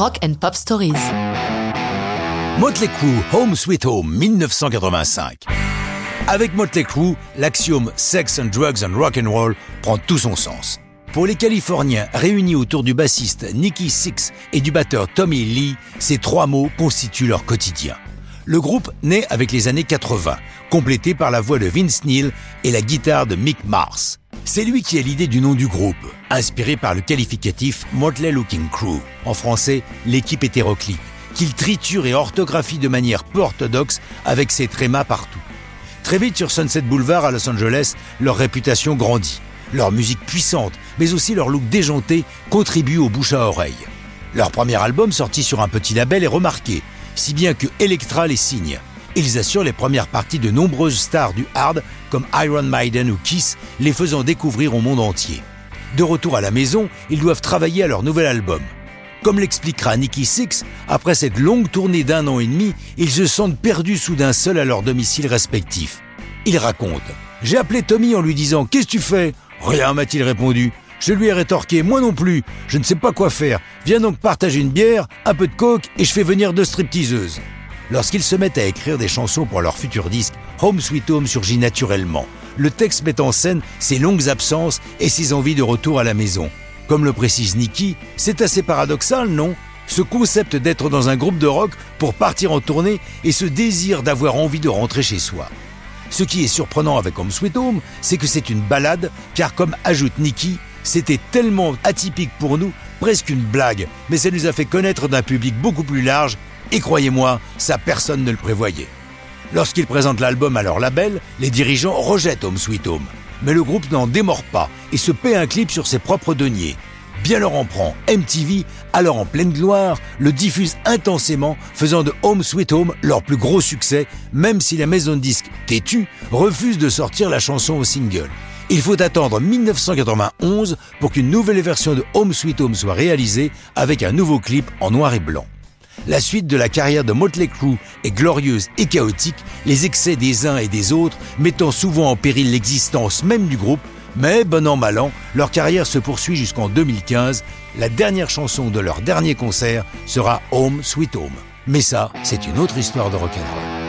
Rock and Pop Stories. Motley Crue Home Sweet Home 1985. Avec Motley Crue, l'axiome Sex and Drugs and Rock and Roll prend tout son sens. Pour les Californiens réunis autour du bassiste Nicky Six et du batteur Tommy Lee, ces trois mots constituent leur quotidien. Le groupe naît avec les années 80, complété par la voix de Vince Neil et la guitare de Mick Mars. C'est lui qui a l'idée du nom du groupe, inspiré par le qualificatif Motley Looking Crew, en français l'équipe hétéroclite, qu'il triture et orthographie de manière peu orthodoxe avec ses trémas partout. Très vite sur Sunset Boulevard à Los Angeles, leur réputation grandit. Leur musique puissante, mais aussi leur look déjanté, contribuent au bouche à oreille. Leur premier album sorti sur un petit label est remarqué, si bien que Elektra les signe. Ils assurent les premières parties de nombreuses stars du hard comme Iron Maiden ou Kiss, les faisant découvrir au monde entier. De retour à la maison, ils doivent travailler à leur nouvel album. Comme l'expliquera Nicky Six, après cette longue tournée d'un an et demi, ils se sentent perdus soudain seuls à leur domicile respectif. Il raconte J'ai appelé Tommy en lui disant Qu'est-ce que tu fais? Rien, m'a-t-il répondu. Je lui ai rétorqué Moi non plus, je ne sais pas quoi faire. Viens donc partager une bière, un peu de coke et je fais venir deux stripteaseuses. Lorsqu'ils se mettent à écrire des chansons pour leur futur disque, Home Sweet Home surgit naturellement. Le texte met en scène ses longues absences et ses envies de retour à la maison. Comme le précise Nicky, c'est assez paradoxal, non? Ce concept d'être dans un groupe de rock pour partir en tournée et ce désir d'avoir envie de rentrer chez soi. Ce qui est surprenant avec Home Sweet Home, c'est que c'est une balade, car comme ajoute Nicky, c'était tellement atypique pour nous, presque une blague, mais ça nous a fait connaître d'un public beaucoup plus large et croyez-moi, ça personne ne le prévoyait. Lorsqu'ils présentent l'album à leur label, les dirigeants rejettent Home Sweet Home. Mais le groupe n'en démord pas et se paie un clip sur ses propres deniers. Bien leur en prend, MTV, alors en pleine gloire, le diffuse intensément, faisant de Home Sweet Home leur plus gros succès, même si la maison de disques Têtu refuse de sortir la chanson au single. Il faut attendre 1991 pour qu'une nouvelle version de Home Sweet Home soit réalisée avec un nouveau clip en noir et blanc. La suite de la carrière de Motley Crue est glorieuse et chaotique, les excès des uns et des autres mettant souvent en péril l'existence même du groupe, mais bon an mal an, leur carrière se poursuit jusqu'en 2015. La dernière chanson de leur dernier concert sera Home Sweet Home. Mais ça, c'est une autre histoire de rock'n'roll.